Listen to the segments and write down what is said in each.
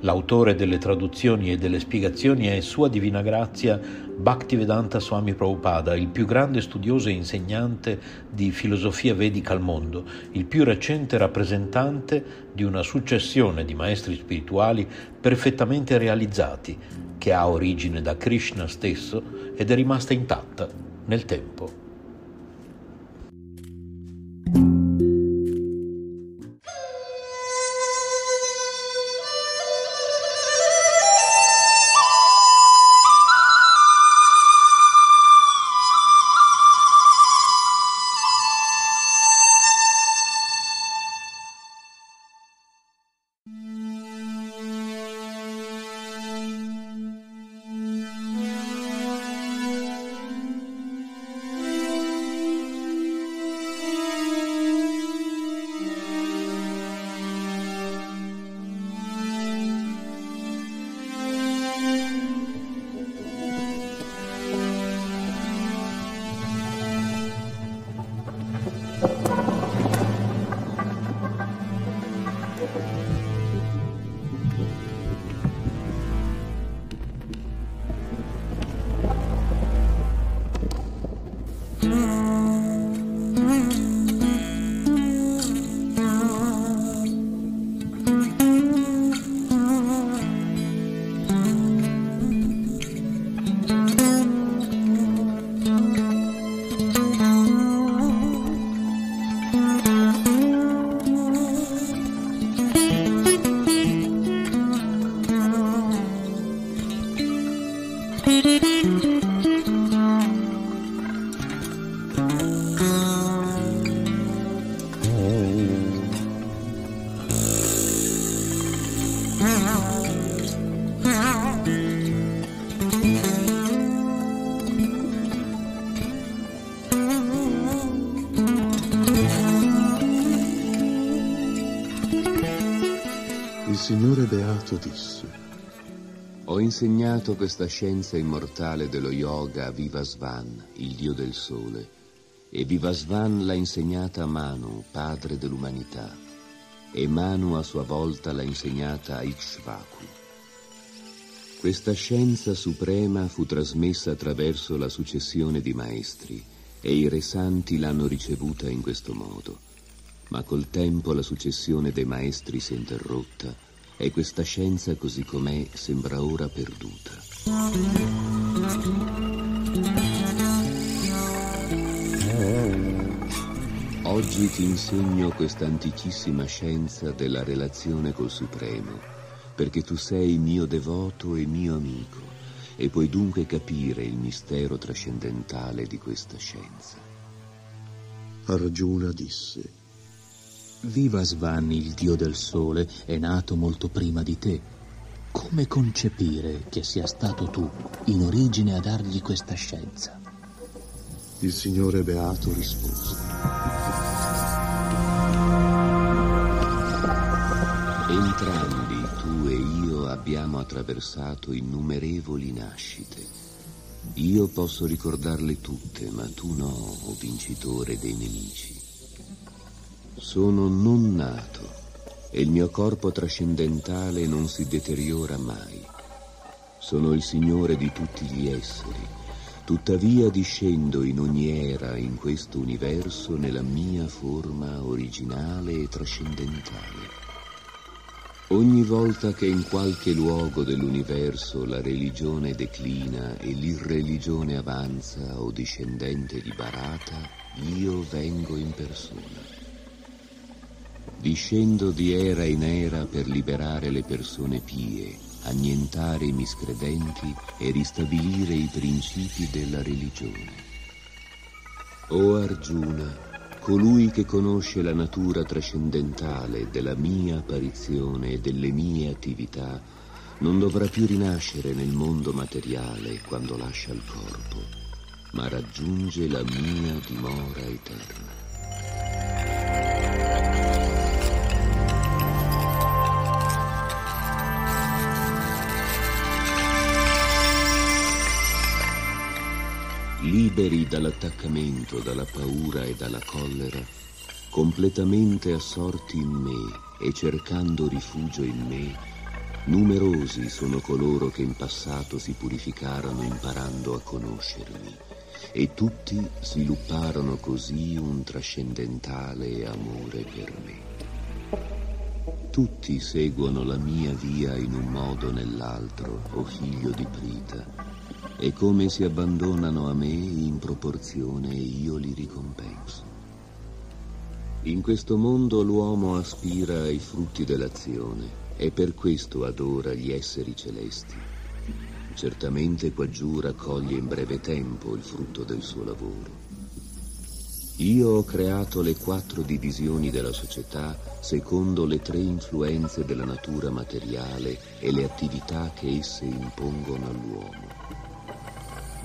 L'autore delle traduzioni e delle spiegazioni è Sua Divina Grazia Bhaktivedanta Swami Prabhupada, il più grande studioso e insegnante di filosofia vedica al mondo, il più recente rappresentante di una successione di maestri spirituali perfettamente realizzati, che ha origine da Krishna stesso ed è rimasta intatta nel tempo. Beato disse, ho insegnato questa scienza immortale dello yoga a Vivasvan, il dio del sole, e Vivasvan l'ha insegnata a Manu, padre dell'umanità, e Manu a sua volta l'ha insegnata a Ikshvaku. Questa scienza suprema fu trasmessa attraverso la successione di maestri e i re santi l'hanno ricevuta in questo modo. Ma col tempo la successione dei maestri si è interrotta e questa scienza così com'è sembra ora perduta. Oggi ti insegno questa antichissima scienza della relazione col Supremo, perché tu sei mio devoto e mio amico e puoi dunque capire il mistero trascendentale di questa scienza. Arjuna disse, Viva Svan, il dio del sole, è nato molto prima di te. Come concepire che sia stato tu in origine a dargli questa scienza? Il Signore Beato rispose. Entrambi, tu e io, abbiamo attraversato innumerevoli nascite. Io posso ricordarle tutte, ma tu no, o vincitore dei nemici. Sono non nato e il mio corpo trascendentale non si deteriora mai. Sono il Signore di tutti gli esseri, tuttavia discendo in ogni era in questo universo nella mia forma originale e trascendentale. Ogni volta che in qualche luogo dell'universo la religione declina e l'irreligione avanza o discendente di Barata, io vengo in persona. Discendo di era in era per liberare le persone pie, annientare i miscredenti e ristabilire i principi della religione. O Arjuna, colui che conosce la natura trascendentale della mia apparizione e delle mie attività, non dovrà più rinascere nel mondo materiale quando lascia il corpo, ma raggiunge la mia dimora eterna. Liberi dall'attaccamento, dalla paura e dalla collera, completamente assorti in me e cercando rifugio in me, numerosi sono coloro che in passato si purificarono imparando a conoscermi e tutti svilupparono così un trascendentale amore per me. Tutti seguono la mia via in un modo o nell'altro, o figlio di Prita, e come si abbandonano a me in proporzione io li ricompenso. In questo mondo l'uomo aspira ai frutti dell'azione e per questo adora gli esseri celesti. Certamente quaggiù raccoglie in breve tempo il frutto del suo lavoro. Io ho creato le quattro divisioni della società secondo le tre influenze della natura materiale e le attività che esse impongono all'uomo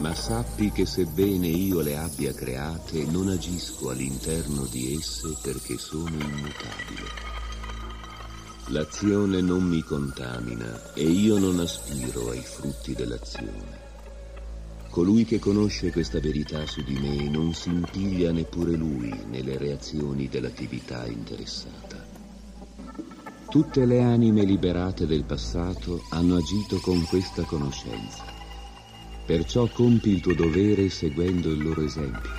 ma sappi che sebbene io le abbia create, non agisco all'interno di esse perché sono immutabile. L'azione non mi contamina e io non aspiro ai frutti dell'azione. Colui che conosce questa verità su di me non si impiglia neppure lui nelle reazioni dell'attività interessata. Tutte le anime liberate del passato hanno agito con questa conoscenza Perciò compi il tuo dovere seguendo il loro esempio.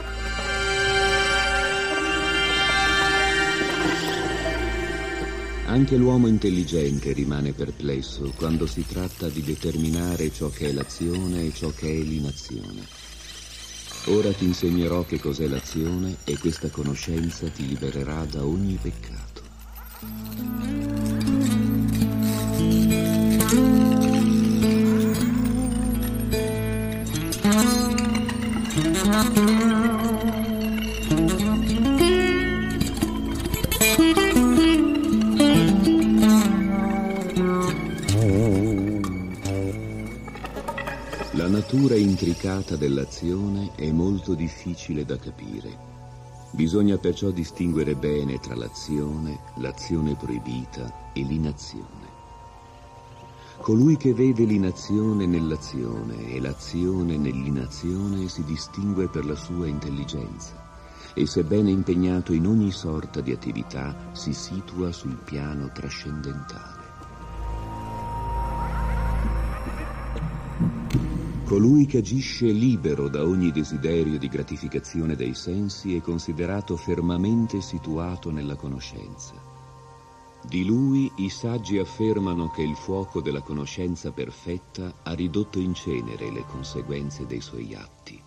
Anche l'uomo intelligente rimane perplesso quando si tratta di determinare ciò che è l'azione e ciò che è l'inazione. Ora ti insegnerò che cos'è l'azione e questa conoscenza ti libererà da ogni peccato. La natura intricata dell'azione è molto difficile da capire. Bisogna perciò distinguere bene tra l'azione, l'azione proibita e l'inazione. Colui che vede l'inazione nell'azione e l'azione nell'inazione si distingue per la sua intelligenza, e sebbene impegnato in ogni sorta di attività, si situa sul piano trascendentale. Colui che agisce libero da ogni desiderio di gratificazione dei sensi è considerato fermamente situato nella conoscenza. Di lui i saggi affermano che il fuoco della conoscenza perfetta ha ridotto in cenere le conseguenze dei suoi atti.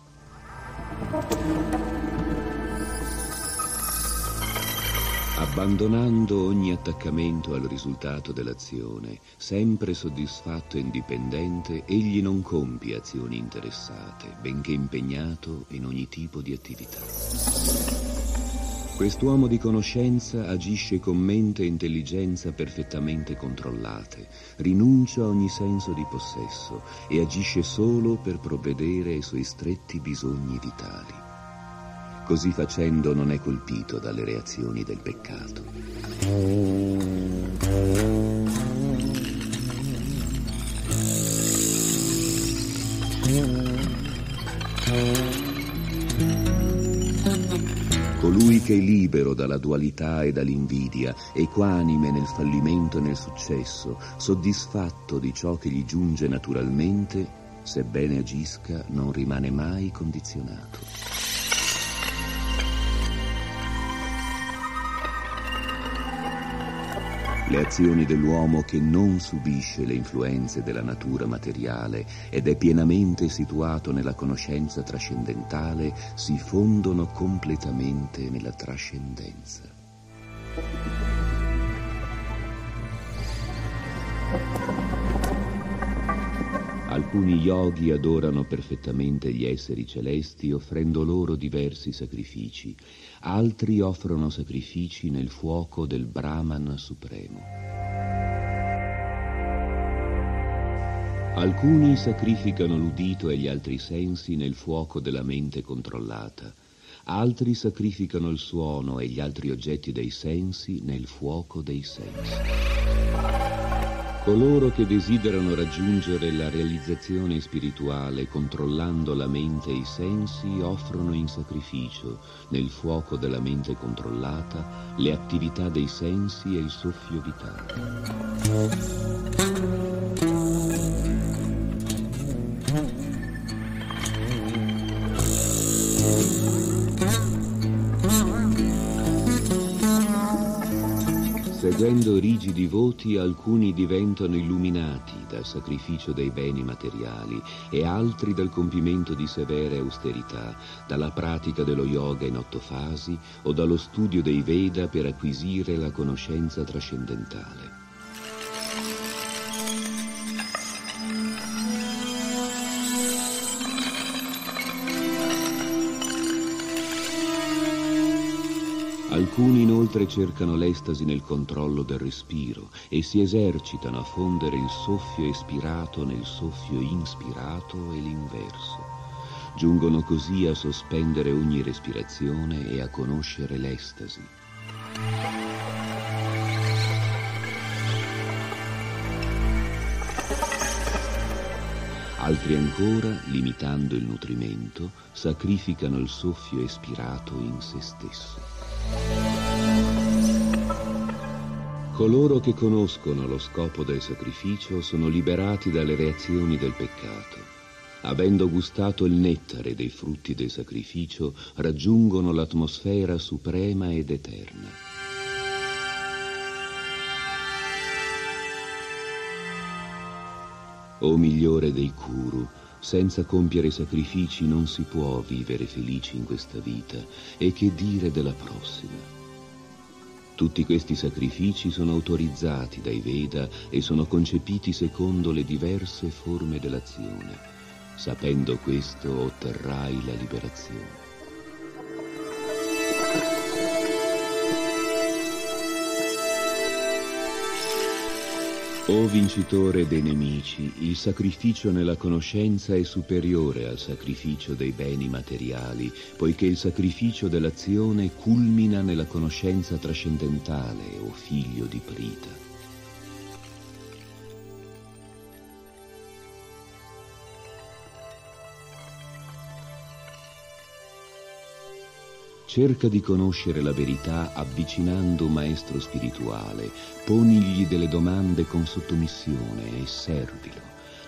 Abbandonando ogni attaccamento al risultato dell'azione, sempre soddisfatto e indipendente, egli non compie azioni interessate, benché impegnato in ogni tipo di attività. Quest'uomo di conoscenza agisce con mente e intelligenza perfettamente controllate, rinuncia a ogni senso di possesso e agisce solo per provvedere ai suoi stretti bisogni vitali. Così facendo non è colpito dalle reazioni del peccato. Che libero dalla dualità e dall'invidia, equanime nel fallimento e nel successo, soddisfatto di ciò che gli giunge naturalmente, sebbene agisca, non rimane mai condizionato. Le azioni dell'uomo che non subisce le influenze della natura materiale ed è pienamente situato nella conoscenza trascendentale si fondono completamente nella trascendenza. Alcuni yogi adorano perfettamente gli esseri celesti offrendo loro diversi sacrifici, altri offrono sacrifici nel fuoco del Brahman supremo. Alcuni sacrificano l'udito e gli altri sensi nel fuoco della mente controllata, altri sacrificano il suono e gli altri oggetti dei sensi nel fuoco dei sensi. Coloro che desiderano raggiungere la realizzazione spirituale controllando la mente e i sensi offrono in sacrificio, nel fuoco della mente controllata, le attività dei sensi e il soffio vitale. Seguendo rigidi voti alcuni diventano illuminati dal sacrificio dei beni materiali e altri dal compimento di severe austerità, dalla pratica dello yoga in otto fasi o dallo studio dei Veda per acquisire la conoscenza trascendentale. Alcuni inoltre cercano l'estasi nel controllo del respiro e si esercitano a fondere il soffio espirato nel soffio inspirato e l'inverso. Giungono così a sospendere ogni respirazione e a conoscere l'estasi. Altri ancora, limitando il nutrimento, sacrificano il soffio espirato in se stesso. Coloro che conoscono lo scopo del sacrificio sono liberati dalle reazioni del peccato. Avendo gustato il nettare dei frutti del sacrificio, raggiungono l'atmosfera suprema ed eterna. O migliore dei Kuru, senza compiere sacrifici non si può vivere felici in questa vita e che dire della prossima. Tutti questi sacrifici sono autorizzati dai Veda e sono concepiti secondo le diverse forme dell'azione. Sapendo questo otterrai la liberazione. O vincitore dei nemici, il sacrificio nella conoscenza è superiore al sacrificio dei beni materiali, poiché il sacrificio dell'azione culmina nella conoscenza trascendentale, o figlio di Prita. Cerca di conoscere la verità avvicinando un maestro spirituale, ponigli delle domande con sottomissione e servilo.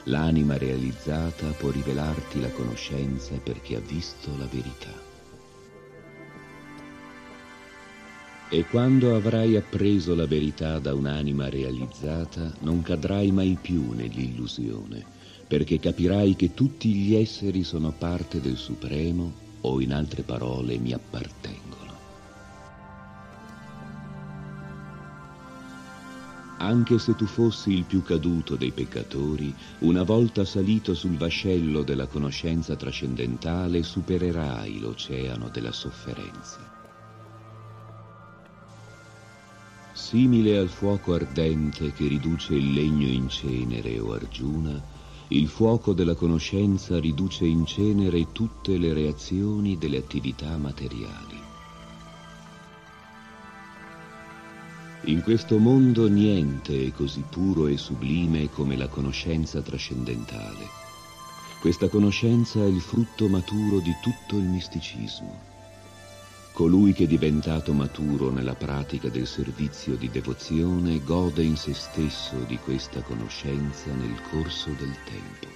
L'anima realizzata può rivelarti la conoscenza perché ha visto la verità. E quando avrai appreso la verità da un'anima realizzata, non cadrai mai più nell'illusione, perché capirai che tutti gli esseri sono parte del Supremo o in altre parole mi appartengono. Anche se tu fossi il più caduto dei peccatori, una volta salito sul vascello della conoscenza trascendentale supererai l'oceano della sofferenza. Simile al fuoco ardente che riduce il legno in cenere o argiuna, il fuoco della conoscenza riduce in cenere tutte le reazioni delle attività materiali. In questo mondo niente è così puro e sublime come la conoscenza trascendentale. Questa conoscenza è il frutto maturo di tutto il misticismo. Colui che è diventato maturo nella pratica del servizio di devozione gode in se stesso di questa conoscenza nel corso del tempo.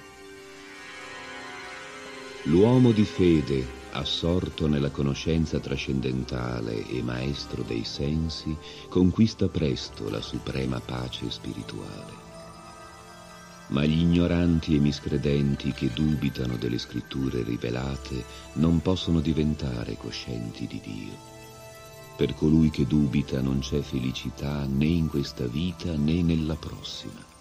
L'uomo di fede, assorto nella conoscenza trascendentale e maestro dei sensi, conquista presto la suprema pace spirituale ma gli ignoranti e miscredenti che dubitano delle scritture rivelate non possono diventare coscienti di Dio. Per colui che dubita non c'è felicità né in questa vita né nella prossima.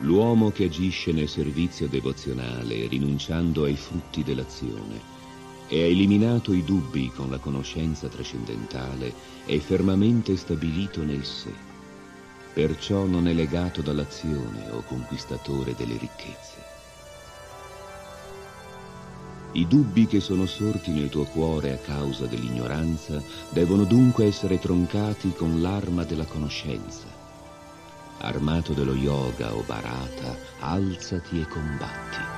L'uomo che agisce nel servizio devozionale rinunciando ai frutti dell'azione e ha eliminato i dubbi con la conoscenza trascendentale è fermamente stabilito nel sé perciò non è legato dall'azione o conquistatore delle ricchezze. I dubbi che sono sorti nel tuo cuore a causa dell'ignoranza devono dunque essere troncati con l'arma della conoscenza. Armato dello yoga o barata, alzati e combatti.